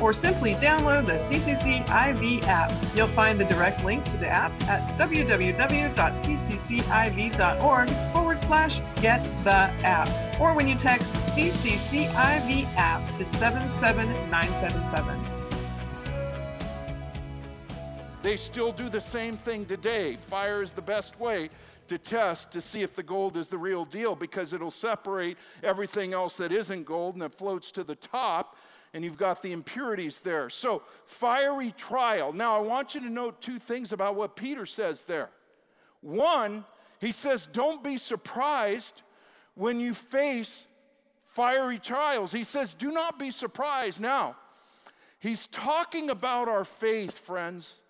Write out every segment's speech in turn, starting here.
or simply download the CCCIV app. You'll find the direct link to the app at www.cccIV.org forward slash get the app, or when you text CCCIV app to 77977. They still do the same thing today. Fire is the best way to test to see if the gold is the real deal because it'll separate everything else that isn't gold and it floats to the top and you've got the impurities there. So, fiery trial. Now, I want you to note two things about what Peter says there. One, he says, Don't be surprised when you face fiery trials. He says, Do not be surprised. Now, he's talking about our faith, friends.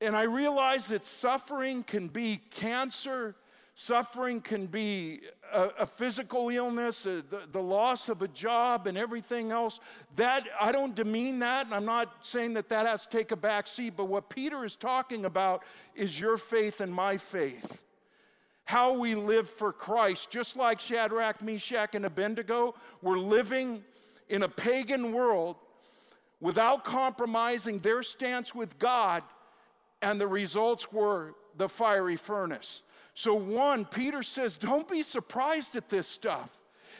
And I realize that suffering can be cancer, suffering can be a, a physical illness, a, the, the loss of a job, and everything else. That I don't demean that, and I'm not saying that that has to take a back seat. But what Peter is talking about is your faith and my faith how we live for Christ. Just like Shadrach, Meshach, and Abednego were living in a pagan world without compromising their stance with God, and the results were the fiery furnace. So, one, Peter says, don't be surprised at this stuff.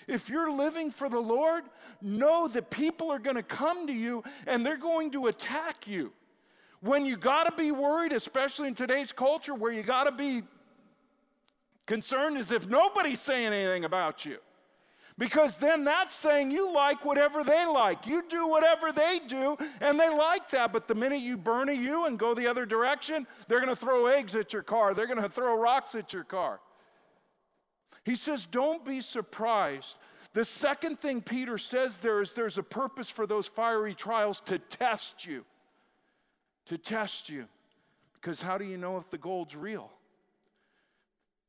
If you're living for the Lord, know that people are going to come to you and they're going to attack you. When you got to be worried, especially in today's culture where you got to be Concerned is if nobody's saying anything about you. Because then that's saying you like whatever they like. You do whatever they do, and they like that. But the minute you burn a you and go the other direction, they're going to throw eggs at your car. They're going to throw rocks at your car. He says, Don't be surprised. The second thing Peter says there is there's a purpose for those fiery trials to test you. To test you. Because how do you know if the gold's real?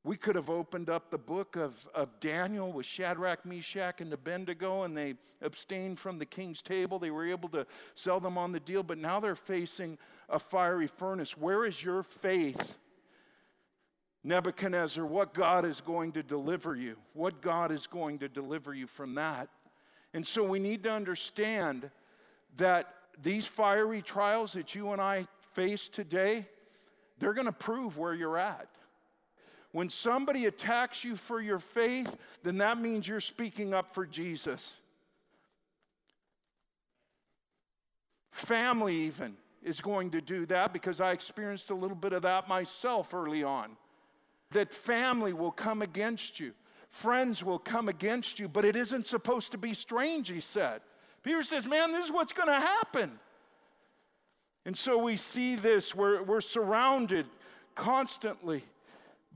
We could have opened up the book of, of Daniel with Shadrach, Meshach, and Abednego, and they abstained from the king's table. They were able to sell them on the deal, but now they're facing a fiery furnace. Where is your faith? Nebuchadnezzar, what God is going to deliver you, what God is going to deliver you from that. And so we need to understand that these fiery trials that you and I face today, they're going to prove where you're at. When somebody attacks you for your faith, then that means you're speaking up for Jesus. Family, even, is going to do that because I experienced a little bit of that myself early on. That family will come against you, friends will come against you, but it isn't supposed to be strange, he said. Peter says, Man, this is what's going to happen. And so we see this, we're, we're surrounded constantly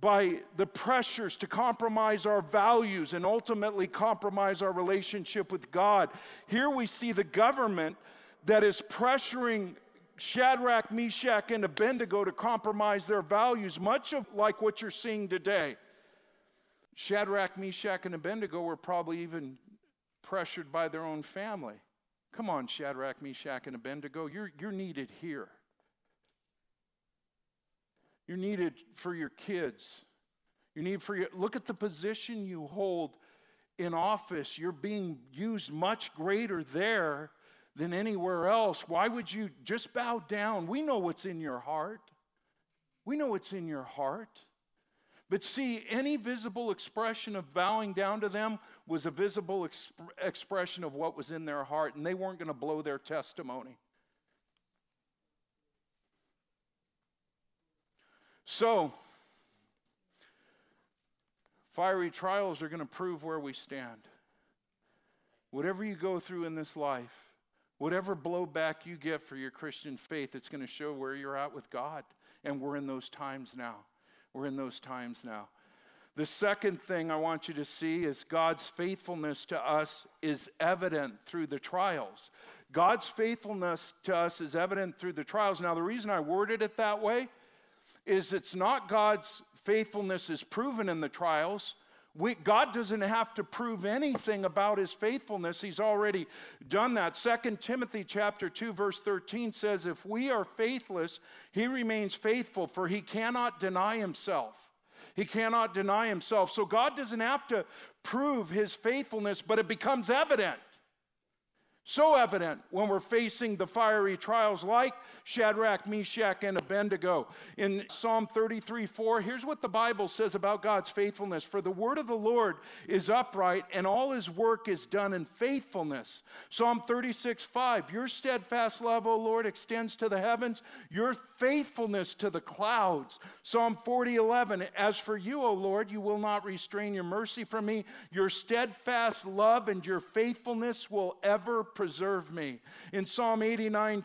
by the pressures to compromise our values and ultimately compromise our relationship with God. Here we see the government that is pressuring Shadrach, Meshach, and Abednego to compromise their values, much of like what you're seeing today. Shadrach, Meshach, and Abednego were probably even pressured by their own family. Come on, Shadrach, Meshach, and Abednego, you're, you're needed here. You're needed for your kids. You need for your, look at the position you hold in office. You're being used much greater there than anywhere else. Why would you just bow down? We know what's in your heart. We know what's in your heart. But see, any visible expression of bowing down to them was a visible exp- expression of what was in their heart, and they weren't going to blow their testimony. So, fiery trials are going to prove where we stand. Whatever you go through in this life, whatever blowback you get for your Christian faith, it's going to show where you're at with God. And we're in those times now. We're in those times now. The second thing I want you to see is God's faithfulness to us is evident through the trials. God's faithfulness to us is evident through the trials. Now, the reason I worded it that way is it's not God's faithfulness is proven in the trials. We, God doesn't have to prove anything about his faithfulness. He's already done that. 2 Timothy chapter 2 verse 13 says if we are faithless, he remains faithful for he cannot deny himself. He cannot deny himself. So God doesn't have to prove his faithfulness, but it becomes evident. So evident when we're facing the fiery trials like Shadrach, Meshach, and Abednego. In Psalm 33 4, here's what the Bible says about God's faithfulness For the word of the Lord is upright, and all his work is done in faithfulness. Psalm 36 5, Your steadfast love, O Lord, extends to the heavens, your faithfulness to the clouds. Psalm 40 11, As for you, O Lord, you will not restrain your mercy from me. Your steadfast love and your faithfulness will ever preserve me. In Psalm 89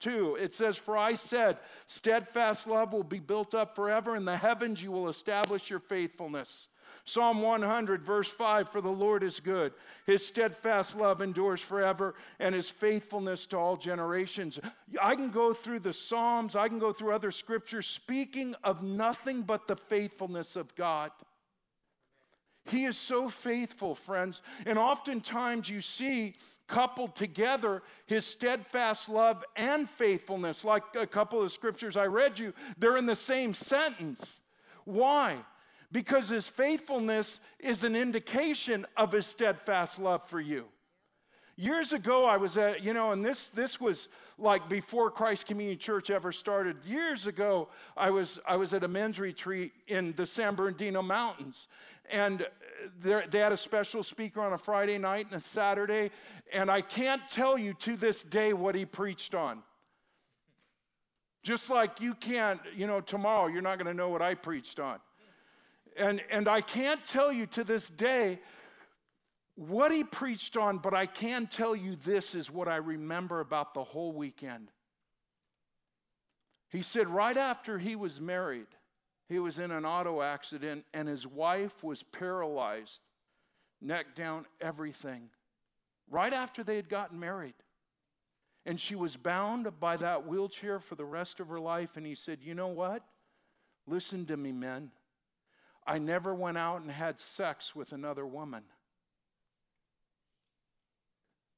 2, it says, For I said, steadfast love will be built up forever. In the heavens you will establish your faithfulness. Psalm 100, verse 5 For the Lord is good. His steadfast love endures forever, and his faithfulness to all generations. I can go through the Psalms, I can go through other scriptures speaking of nothing but the faithfulness of God. He is so faithful, friends. And oftentimes you see coupled together his steadfast love and faithfulness. Like a couple of scriptures I read you, they're in the same sentence. Why? Because his faithfulness is an indication of his steadfast love for you. Years ago, I was at, you know, and this, this was like before Christ Community Church ever started. Years ago, I was, I was at a men's retreat in the San Bernardino Mountains. And they had a special speaker on a Friday night and a Saturday. And I can't tell you to this day what he preached on. Just like you can't, you know, tomorrow you're not going to know what I preached on. And, and I can't tell you to this day what he preached on, but I can tell you this is what I remember about the whole weekend. He said, right after he was married, he was in an auto accident and his wife was paralyzed, neck down, everything, right after they had gotten married. And she was bound by that wheelchair for the rest of her life. And he said, You know what? Listen to me, men. I never went out and had sex with another woman.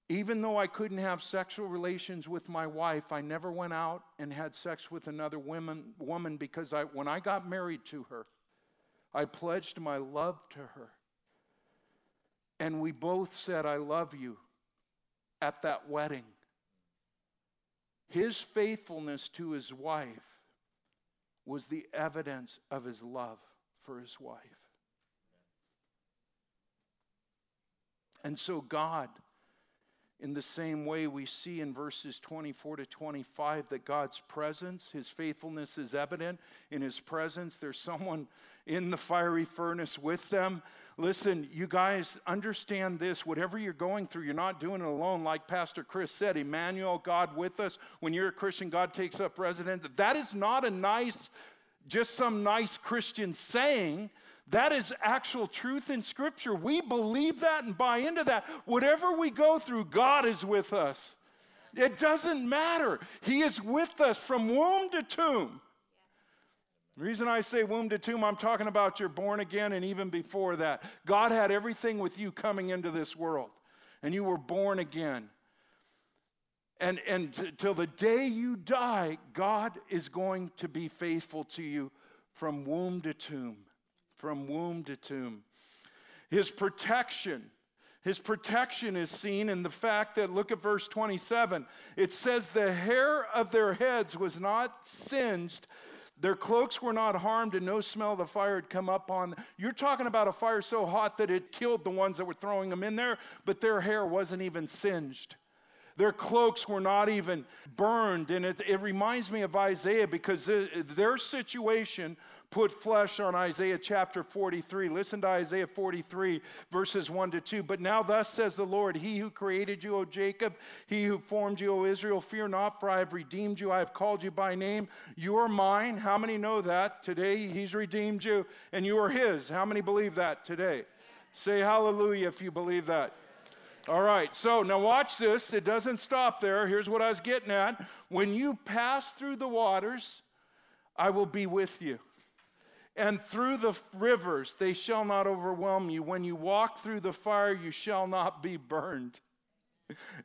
Even though I couldn't have sexual relations with my wife, I never went out and had sex with another woman, woman because I, when I got married to her, I pledged my love to her. And we both said, I love you at that wedding. His faithfulness to his wife was the evidence of his love for his wife. And so God in the same way, we see in verses 24 to 25 that God's presence, His faithfulness is evident in His presence. There's someone in the fiery furnace with them. Listen, you guys understand this. Whatever you're going through, you're not doing it alone. Like Pastor Chris said, Emmanuel, God with us. When you're a Christian, God takes up residence. That is not a nice, just some nice Christian saying. That is actual truth in Scripture. We believe that and buy into that. Whatever we go through, God is with us. It doesn't matter. He is with us from womb to tomb. The reason I say womb to tomb, I'm talking about you're born again and even before that. God had everything with you coming into this world, and you were born again. And, and t- till the day you die, God is going to be faithful to you from womb to tomb from womb to tomb. His protection, his protection is seen in the fact that, look at verse 27. It says, The hair of their heads was not singed, their cloaks were not harmed, and no smell of the fire had come up on. Them. You're talking about a fire so hot that it killed the ones that were throwing them in there, but their hair wasn't even singed. Their cloaks were not even burned. And it, it reminds me of Isaiah because uh, their situation put flesh on Isaiah chapter 43. Listen to Isaiah 43, verses 1 to 2. But now, thus says the Lord, He who created you, O Jacob, He who formed you, O Israel, fear not, for I have redeemed you. I have called you by name. You are mine. How many know that? Today, He's redeemed you, and you are His. How many believe that today? Say hallelujah if you believe that. All right, so now watch this. It doesn't stop there. Here's what I was getting at. When you pass through the waters, I will be with you. And through the rivers, they shall not overwhelm you. When you walk through the fire, you shall not be burned,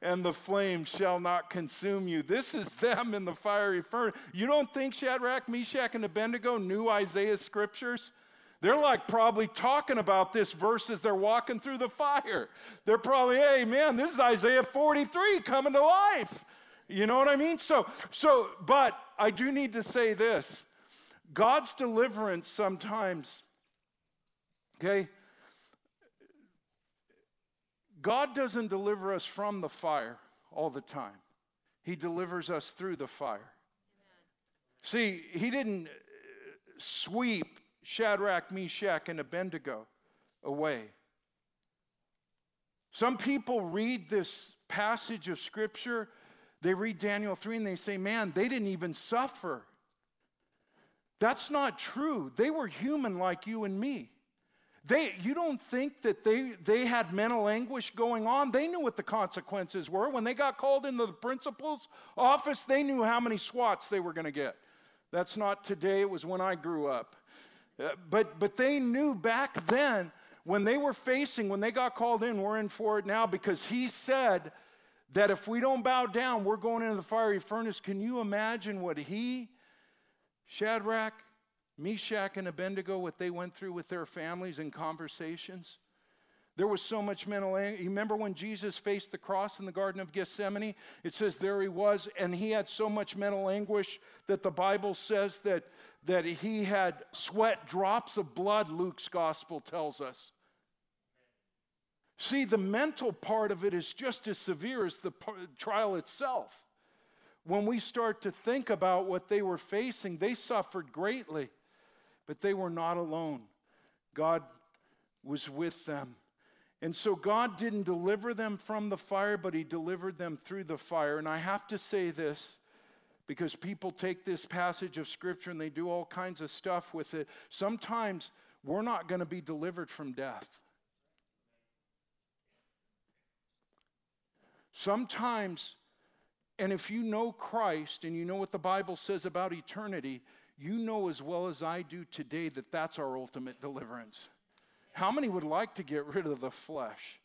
and the flame shall not consume you. This is them in the fiery furnace. You don't think Shadrach, Meshach, and Abednego knew Isaiah's scriptures? They're like probably talking about this verse as they're walking through the fire. They're probably, hey, man, this is Isaiah 43 coming to life. You know what I mean? So, so, but I do need to say this God's deliverance sometimes, okay? God doesn't deliver us from the fire all the time, He delivers us through the fire. Amen. See, He didn't uh, sweep Shadrach, Meshach, and Abednego away. Some people read this passage of Scripture, they read Daniel 3 and they say, man, they didn't even suffer. That's not true. They were human like you and me. They, you don't think that they, they had mental anguish going on? They knew what the consequences were. When they got called into the principal's office, they knew how many swats they were going to get. That's not today, it was when I grew up. Uh, but, but they knew back then when they were facing, when they got called in, we're in for it now because he said that if we don't bow down, we're going into the fiery furnace. Can you imagine what he Shadrach, Meshach, and Abednego, what they went through with their families and conversations. There was so much mental anguish. You remember when Jesus faced the cross in the Garden of Gethsemane? It says there he was, and he had so much mental anguish that the Bible says that, that he had sweat drops of blood, Luke's gospel tells us. See, the mental part of it is just as severe as the trial itself when we start to think about what they were facing, they suffered greatly, but they were not alone. God was with them. And so God didn't deliver them from the fire, but He delivered them through the fire. And I have to say this because people take this passage of Scripture and they do all kinds of stuff with it. Sometimes we're not going to be delivered from death. Sometimes and if you know Christ and you know what the Bible says about eternity, you know as well as I do today that that's our ultimate deliverance. How many would like to get rid of the flesh?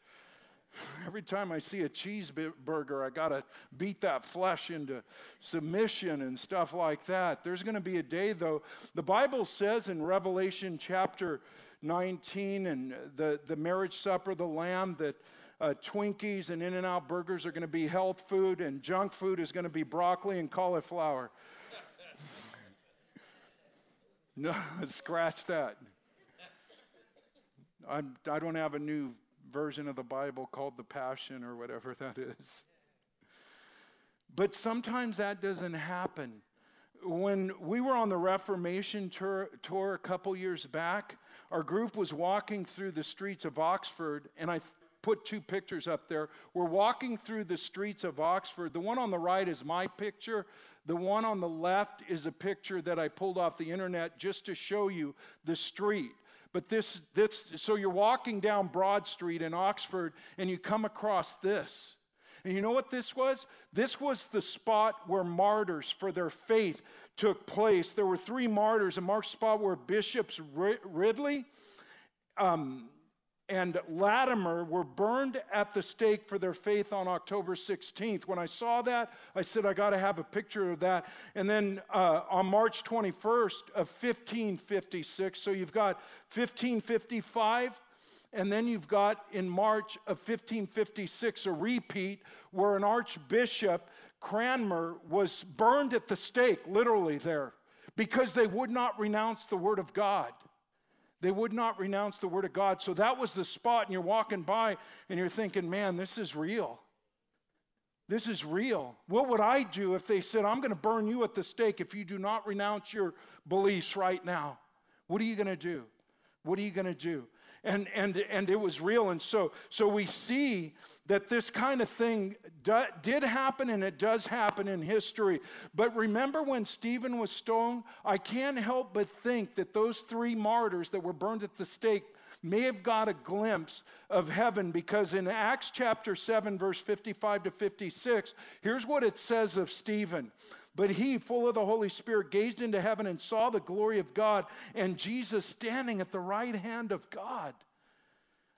Every time I see a cheeseburger, I got to beat that flesh into submission and stuff like that. There's going to be a day, though. The Bible says in Revelation chapter 19 and the, the marriage supper, the lamb, that uh, Twinkies and In N Out burgers are going to be health food, and junk food is going to be broccoli and cauliflower. no, scratch that. I'm, I don't have a new version of the Bible called the Passion or whatever that is. But sometimes that doesn't happen. When we were on the Reformation tour, tour a couple years back, our group was walking through the streets of Oxford, and I put two pictures up there. We're walking through the streets of Oxford. The one on the right is my picture. The one on the left is a picture that I pulled off the internet just to show you the street. But this, this so you're walking down Broad Street in Oxford and you come across this. And you know what this was? This was the spot where martyrs for their faith took place. There were three martyrs, and Mark's spot where Bishops Ridley, um, and Latimer were burned at the stake for their faith on October 16th. When I saw that, I said, I got to have a picture of that. And then uh, on March 21st of 1556, so you've got 1555, and then you've got in March of 1556 a repeat where an archbishop, Cranmer, was burned at the stake, literally there, because they would not renounce the word of God. They would not renounce the word of God. So that was the spot, and you're walking by and you're thinking, man, this is real. This is real. What would I do if they said, I'm going to burn you at the stake if you do not renounce your beliefs right now? What are you going to do? What are you going to do? And, and, and it was real. And so, so we see that this kind of thing do, did happen and it does happen in history. But remember when Stephen was stoned? I can't help but think that those three martyrs that were burned at the stake may have got a glimpse of heaven because in Acts chapter 7, verse 55 to 56, here's what it says of Stephen. But he, full of the Holy Spirit, gazed into heaven and saw the glory of God and Jesus standing at the right hand of God.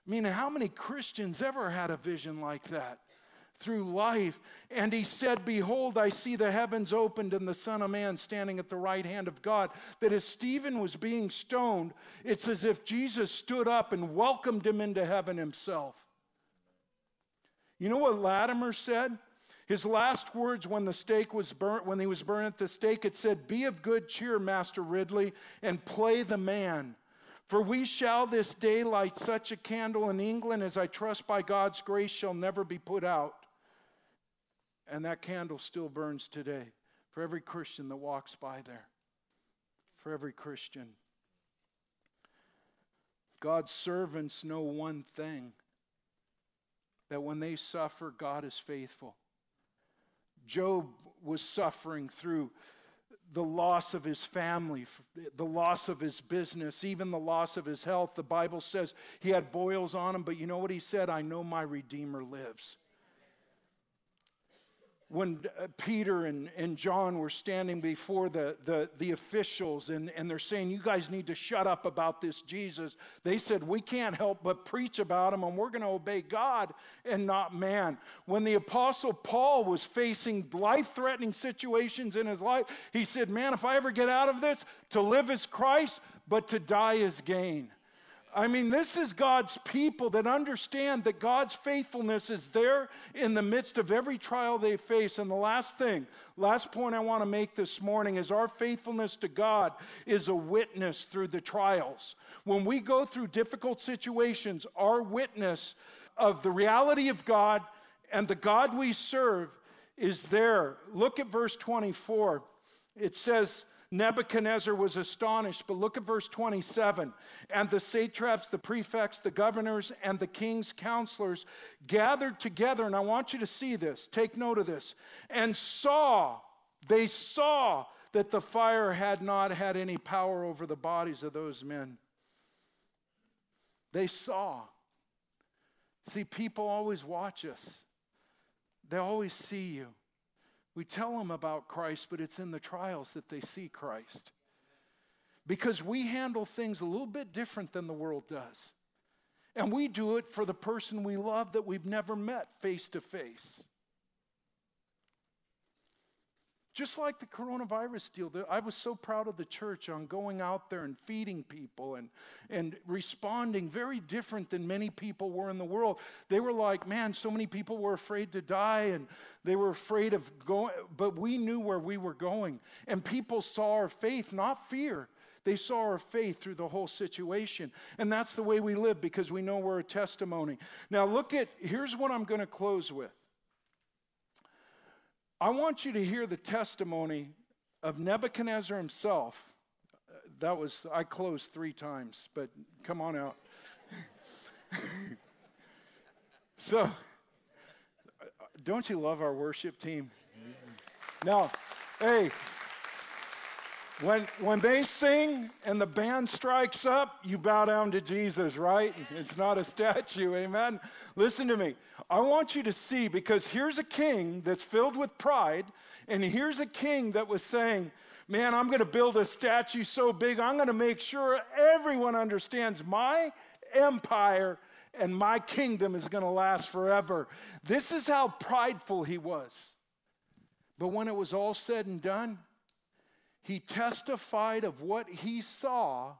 I mean, how many Christians ever had a vision like that? through life. And he said, Behold, I see the heavens opened and the Son of Man standing at the right hand of God. That as Stephen was being stoned, it's as if Jesus stood up and welcomed him into heaven himself. You know what Latimer said? His last words when the stake was burnt, when he was burned at the stake, it said, Be of good cheer, Master Ridley, and play the man. For we shall this day light such a candle in England as I trust by God's grace shall never be put out. And that candle still burns today for every Christian that walks by there. For every Christian. God's servants know one thing that when they suffer, God is faithful. Job was suffering through the loss of his family, the loss of his business, even the loss of his health. The Bible says he had boils on him, but you know what he said? I know my Redeemer lives when uh, Peter and, and John were standing before the, the, the officials and, and they're saying, You guys need to shut up about this Jesus, they said, We can't help but preach about him and we're going to obey God and not man. When the Apostle Paul was facing life threatening situations in his life, he said, Man, if I ever get out of this, to live is Christ, but to die is gain. I mean, this is God's people that understand that God's faithfulness is there in the midst of every trial they face. And the last thing, last point I want to make this morning is our faithfulness to God is a witness through the trials. When we go through difficult situations, our witness of the reality of God and the God we serve is there. Look at verse 24. It says, Nebuchadnezzar was astonished. But look at verse 27. And the satraps, the prefects, the governors, and the king's counselors gathered together. And I want you to see this, take note of this, and saw, they saw that the fire had not had any power over the bodies of those men. They saw. See, people always watch us, they always see you. We tell them about Christ, but it's in the trials that they see Christ. Because we handle things a little bit different than the world does. And we do it for the person we love that we've never met face to face. Just like the coronavirus deal, I was so proud of the church on going out there and feeding people and, and responding very different than many people were in the world. They were like, man, so many people were afraid to die and they were afraid of going, but we knew where we were going. And people saw our faith, not fear. They saw our faith through the whole situation. And that's the way we live because we know we're a testimony. Now, look at here's what I'm going to close with. I want you to hear the testimony of Nebuchadnezzar himself. That was, I closed three times, but come on out. so, don't you love our worship team? Now, hey, when, when they sing and the band strikes up, you bow down to Jesus, right? It's not a statue, amen? Listen to me. I want you to see because here's a king that's filled with pride, and here's a king that was saying, Man, I'm going to build a statue so big, I'm going to make sure everyone understands my empire and my kingdom is going to last forever. This is how prideful he was. But when it was all said and done, he testified of what he saw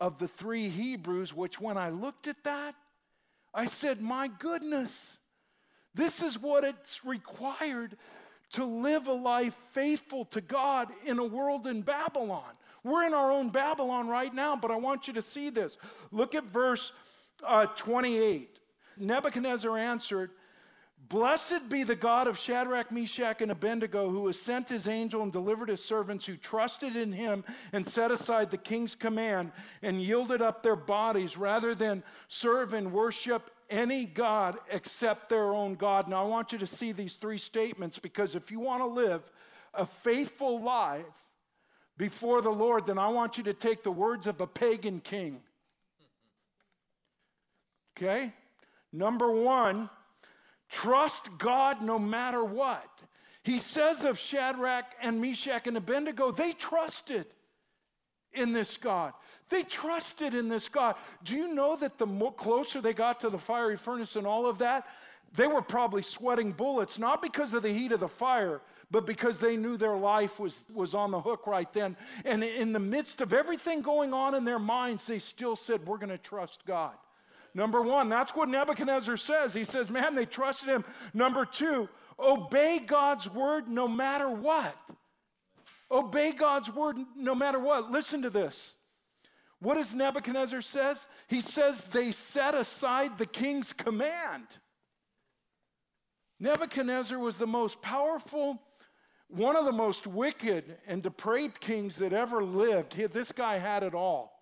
of the three Hebrews, which when I looked at that, I said, My goodness, this is what it's required to live a life faithful to God in a world in Babylon. We're in our own Babylon right now, but I want you to see this. Look at verse uh, 28. Nebuchadnezzar answered, Blessed be the God of Shadrach, Meshach, and Abednego, who has sent his angel and delivered his servants who trusted in him and set aside the king's command and yielded up their bodies rather than serve and worship any God except their own God. Now, I want you to see these three statements because if you want to live a faithful life before the Lord, then I want you to take the words of a pagan king. Okay? Number one, Trust God no matter what. He says of Shadrach and Meshach and Abednego, they trusted in this God. They trusted in this God. Do you know that the closer they got to the fiery furnace and all of that, they were probably sweating bullets, not because of the heat of the fire, but because they knew their life was, was on the hook right then. And in the midst of everything going on in their minds, they still said, We're going to trust God. Number one, that's what Nebuchadnezzar says. He says, man, they trusted him. Number two, obey God's word no matter what. Obey God's word no matter what. Listen to this. What does Nebuchadnezzar says? He says they set aside the king's command. Nebuchadnezzar was the most powerful, one of the most wicked and depraved kings that ever lived. This guy had it all.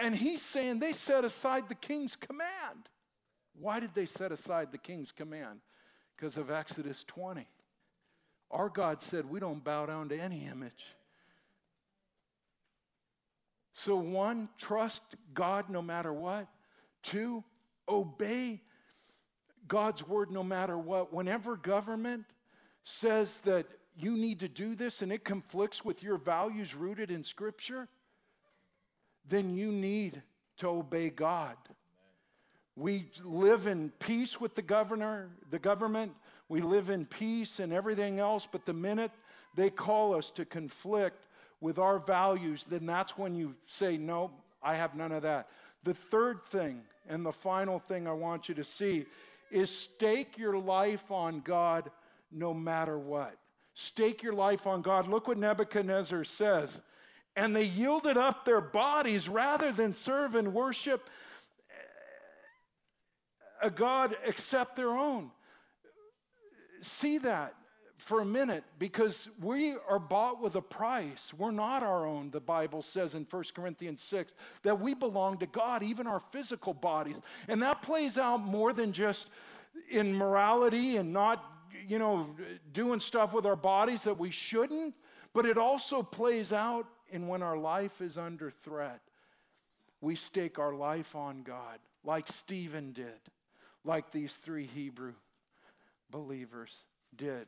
And he's saying they set aside the king's command. Why did they set aside the king's command? Because of Exodus 20. Our God said we don't bow down to any image. So, one, trust God no matter what. Two, obey God's word no matter what. Whenever government says that you need to do this and it conflicts with your values rooted in Scripture, then you need to obey God. We live in peace with the governor, the government. We live in peace and everything else, but the minute they call us to conflict with our values, then that's when you say, No, I have none of that. The third thing and the final thing I want you to see is stake your life on God no matter what. Stake your life on God. Look what Nebuchadnezzar says and they yielded up their bodies rather than serve and worship a God except their own. See that for a minute because we are bought with a price. We're not our own, the Bible says in 1 Corinthians 6, that we belong to God, even our physical bodies. And that plays out more than just in morality and not, you know, doing stuff with our bodies that we shouldn't, but it also plays out and when our life is under threat, we stake our life on God, like Stephen did, like these three Hebrew believers did.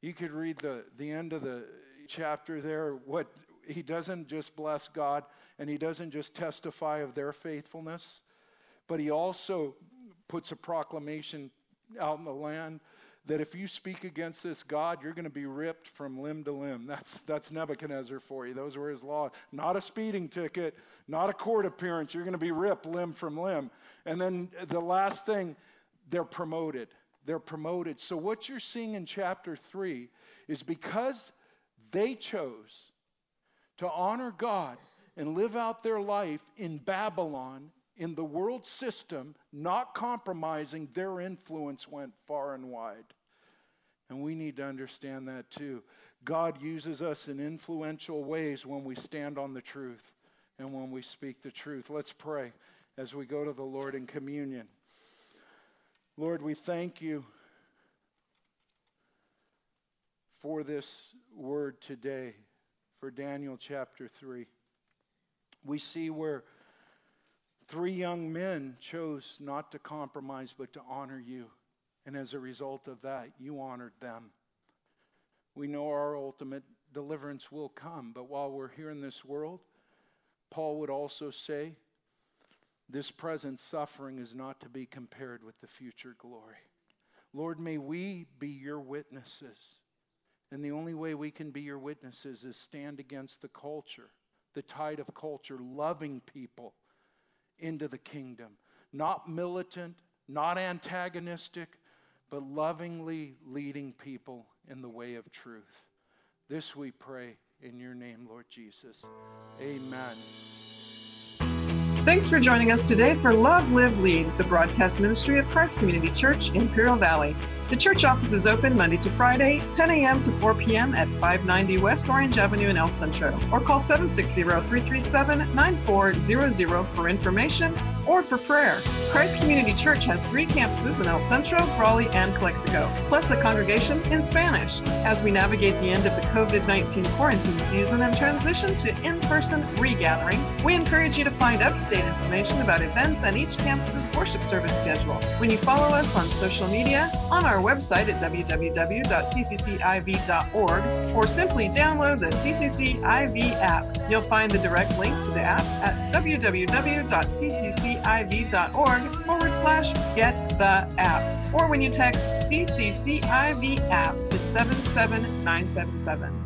You could read the, the end of the chapter there, what he doesn't just bless God and he doesn't just testify of their faithfulness, but he also puts a proclamation out in the land that if you speak against this God, you're going to be ripped from limb to limb. That's, that's Nebuchadnezzar for you. Those were his laws. Not a speeding ticket, not a court appearance. You're going to be ripped limb from limb. And then the last thing, they're promoted. They're promoted. So what you're seeing in chapter 3 is because they chose to honor God and live out their life in Babylon in the world system, not compromising, their influence went far and wide. And we need to understand that too. God uses us in influential ways when we stand on the truth and when we speak the truth. Let's pray as we go to the Lord in communion. Lord, we thank you for this word today, for Daniel chapter 3. We see where Three young men chose not to compromise, but to honor you. And as a result of that, you honored them. We know our ultimate deliverance will come, but while we're here in this world, Paul would also say, this present suffering is not to be compared with the future glory. Lord, may we be your witnesses. And the only way we can be your witnesses is stand against the culture, the tide of culture, loving people into the kingdom. Not militant, not antagonistic, but lovingly leading people in the way of truth. This we pray in your name, Lord Jesus. Amen. Thanks for joining us today for Love, Live, Lead, the broadcast ministry of Christ Community Church, Imperial Valley. The church office is open Monday to Friday, 10 a.m. to 4 p.m. at 590 West Orange Avenue in El Centro, or call 760 337 9400 for information or for prayer. Christ Community Church has three campuses in El Centro, Brawley, and Calexico, plus a congregation in Spanish. As we navigate the end of the COVID 19 quarantine season and transition to in person regathering, we encourage you to find up to date information about events and each campus's worship service schedule when you follow us on social media, on our website at www.ccciv.org, or simply download the CCCIV app. You'll find the direct link to the app at www.ccciv.org forward slash get the app, or when you text CCCIV app to 77977.